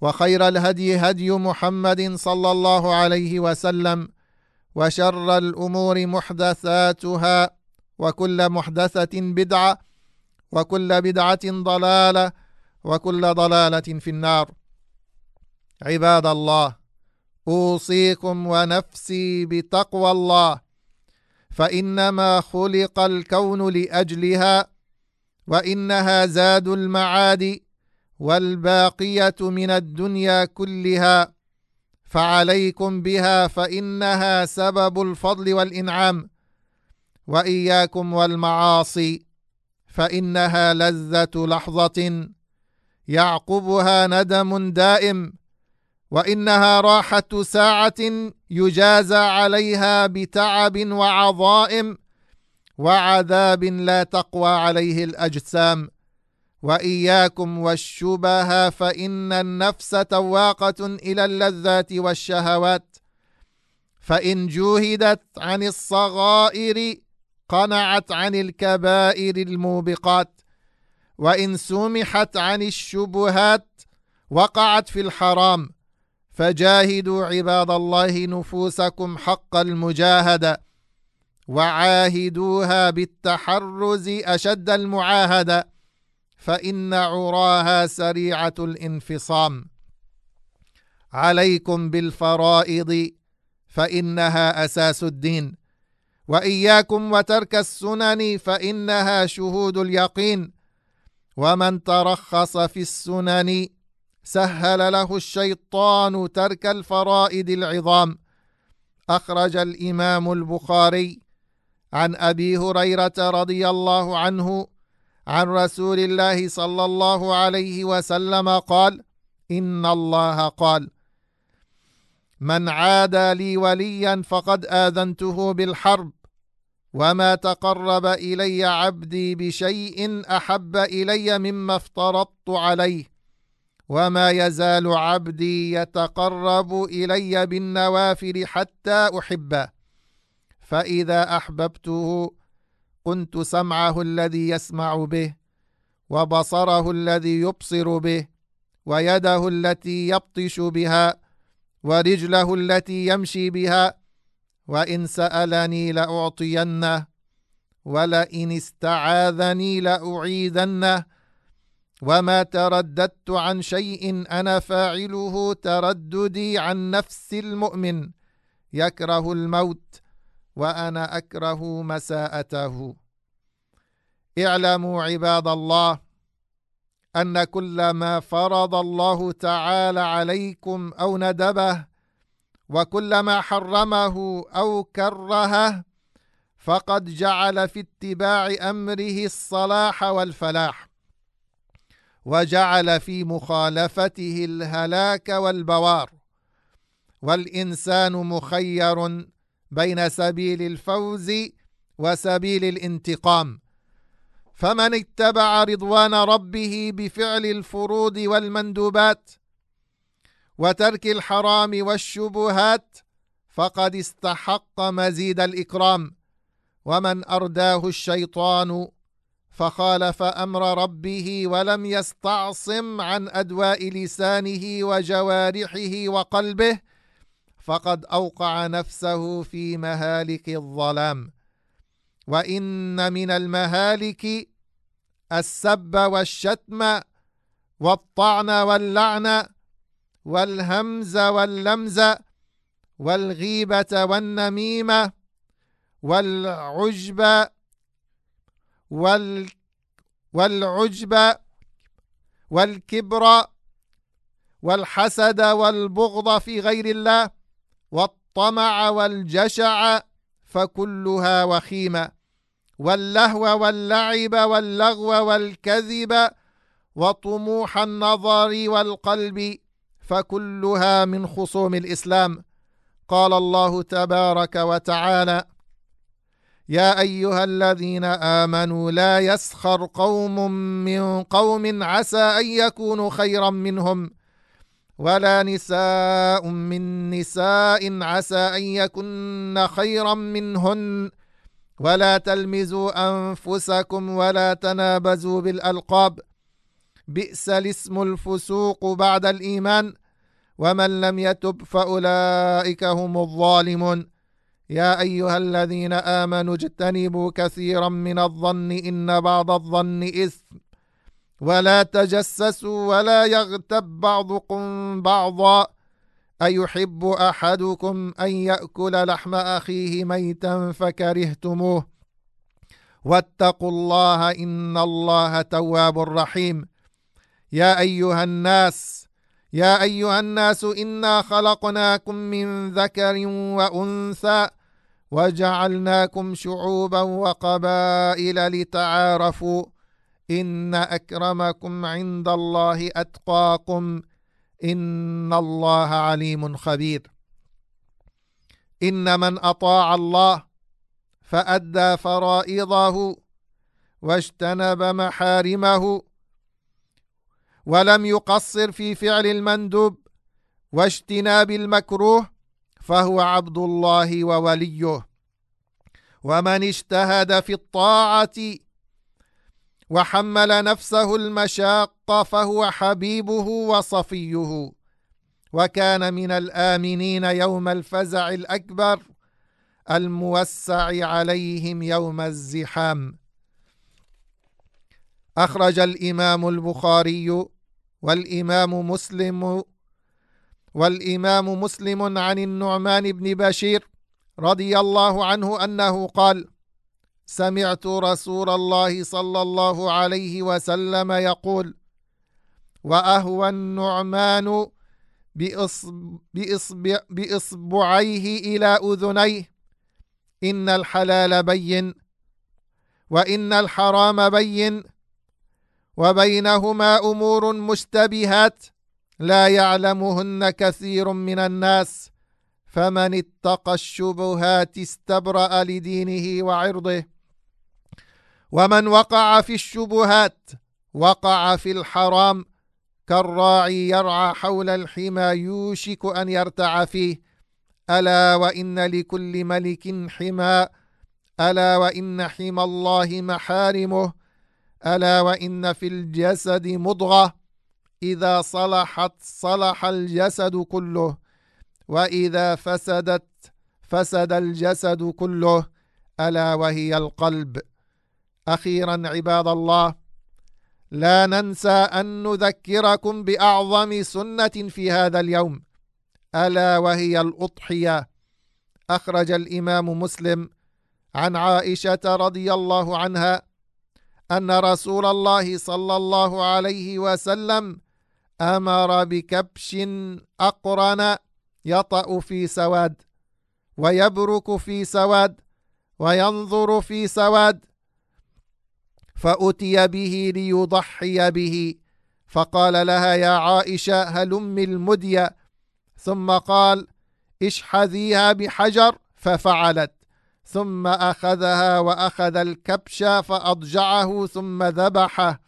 وخير الهدي هدي محمد صلى الله عليه وسلم وشر الأمور محدثاتها وكل محدثة بدعة وكل بدعة ضلالة وكل ضلالة في النار. عباد الله أوصيكم ونفسي بتقوى الله فإنما خلق الكون لأجلها وإنها زاد المعاد والباقية من الدنيا كلها فعليكم بها فإنها سبب الفضل والإنعام وإياكم والمعاصي فإنها لذة لحظة يعقبها ندم دائم وإنها راحة ساعة يجازى عليها بتعب وعظائم وعذاب لا تقوى عليه الأجسام وإياكم والشبه فإن النفس تواقة إلى اللذات والشهوات. فإن جوهدت عن الصغائر قنعت عن الكبائر الموبقات. وإن سمحت عن الشبهات وقعت في الحرام. فجاهدوا عباد الله نفوسكم حق المجاهدة وعاهدوها بالتحرز أشد المعاهدة. فإن عراها سريعة الانفصام. عليكم بالفرائض فإنها أساس الدين. وإياكم وترك السنن فإنها شهود اليقين. ومن ترخص في السنن سهل له الشيطان ترك الفرائد العظام. أخرج الإمام البخاري عن أبي هريرة رضي الله عنه عن رسول الله صلى الله عليه وسلم قال إن الله قال من عادى لي وليا فقد آذنته بالحرب وما تقرب إلي عبدي بشيء أحب إلي مما افترضت عليه وما يزال عبدي يتقرب إلي بالنوافل حتى أحبه فإذا أحببته كنت سمعه الذي يسمع به وبصره الذي يبصر به ويده التي يبطش بها ورجله التي يمشي بها وإن سألني لأعطينه ولئن استعاذني لأعيذنه وما ترددت عن شيء أنا فاعله ترددي عن نفس المؤمن يكره الموت. وأنا أكره مساءته. اعلموا عباد الله أن كل ما فرض الله تعالى عليكم أو ندبه وكل ما حرمه أو كرهه فقد جعل في اتباع أمره الصلاح والفلاح وجعل في مخالفته الهلاك والبوار. والإنسان مخير بين سبيل الفوز وسبيل الانتقام. فمن اتبع رضوان ربه بفعل الفروض والمندوبات وترك الحرام والشبهات فقد استحق مزيد الإكرام. ومن أرداه الشيطان فخالف أمر ربه ولم يستعصم عن أدواء لسانه وجوارحه وقلبه فقد أوقع نفسه في مهالك الظلام. وإن من المهالك السب والشتم والطعن واللعن والهمز واللمز والغيبة والنميمة والعجب وال والعجب والكبر والحسد والبغض في غير الله. والطمع والجشع فكلها وخيمة واللهو واللعب واللغو والكذب وطموح النظر والقلب فكلها من خصوم الإسلام. قال الله تبارك وتعالى يا أيها الذين آمنوا لا يسخر قوم من قوم عسى أن يكونوا خيرا منهم. ولا نساء من نساء عسى أن يكن خيرا منهن. ولا تلمزوا أنفسكم ولا تنابزوا بالألقاب. بئس الاسم الفسوق بعد الإيمان. ومن لم يتب فأولئك هم الظالمون. يا أيها الذين آمنوا اجتنبوا كثيرا من الظن إن بعض الظن إثم. ولا تجسسوا ولا يغتب بعضكم بعضا. أيحب أحدكم أن يأكل لحم أخيه ميتا فكرهتموه. واتقوا الله إن الله تواب رحيم. يا أيها الناس يا أيها الناس إنا خلقناكم من ذكر وأنثى وجعلناكم شعوبا وقبائل لتعارفوا إن أكرمكم عند الله أتقاكم إن الله عليم خبير. إن من أطاع الله فأدى فرائضه واجتنب محارمه ولم يقصر في فعل المندوب واجتناب المكروه فهو عبد الله ووليه. ومن اجتهد في الطاعة وحمل نفسه المشاق فهو حبيبه وصفيه. وكان من الآمنين يوم الفزع الأكبر الموسع عليهم يوم الزحام. أخرج الإمام البخاري والإمام مسلم والإمام مسلم عن النعمان بن بشير رضي الله عنه أنه قال سمعت رسول الله صلى الله عليه وسلم يقول وأهوى النعمان بإصب بإصبع بإصبعيه إلى أذنيه إن الحلال بين وإن الحرام بين وبينهما أمور مشتبهات لا يعلمهن كثير من الناس فمن اتقى الشبهات استبرأ لدينه وعرضه. ومن وقع في الشبهات وقع في الحرام كالراعي يرعى حول الحمى يوشك أن يرتع فيه. ألا وإن لكل ملك حمى ألا وإن حمى الله محارمه ألا وإن في الجسد مضغة. إذا صلحت صلح الجسد كله وإذا فسدت فسد الجسد كله. ألا وهي القلب. أخيرا عباد الله لا ننسى أن نذكركم بأعظم سنة في هذا اليوم. ألا وهي الأضحية. أخرج الإمام مسلم عن عائشة رضي الله عنها أن رسول الله صلى الله عليه وسلم أمر بكبش أقرن يطأ في سواد ويبرك في سواد وينظر في سواد فأتي به ليضحي به. فقال لها يا عائشة هلم المدي؟ ثم قال اشحذيها بحجر. ففعلت. ثم أخذها وأخذ الكبش فأضجعه ثم ذبحه.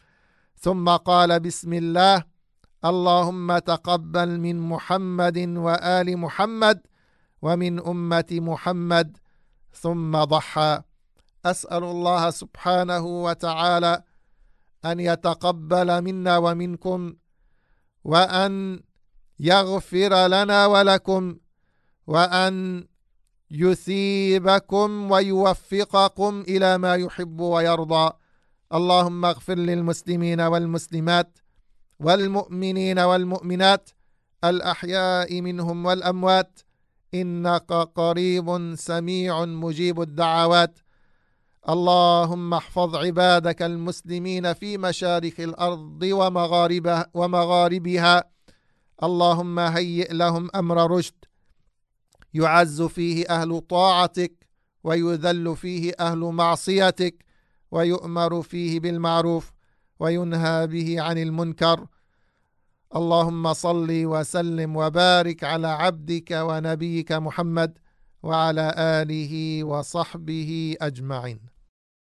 ثم قال بسم الله. اللهم تقبل من محمد وآل محمد ومن أمة محمد. ثم ضحى. أسأل الله سبحانه وتعالى أن يتقبل منا ومنكم وأن يغفر لنا ولكم وأن يثيبكم ويوفقكم إلى ما يحب ويرضى. اللهم اغفر للمسلمين والمسلمات والمؤمنين والمؤمنات الأحياء منهم والأموات إنك قريب سميع مجيب الدعوات. اللهم احفظ عبادك المسلمين في مشارق الأرض ومغاربها, ومغاربها. اللهم هيئ لهم أمر رشد. يعز فيه أهل طاعتك ويذل فيه أهل معصيتك ويؤمر فيه بالمعروف وينهى به عن المنكر. اللهم صل وسلم وبارك على عبدك ونبيك محمد وعلى آله وصحبه أجمعين.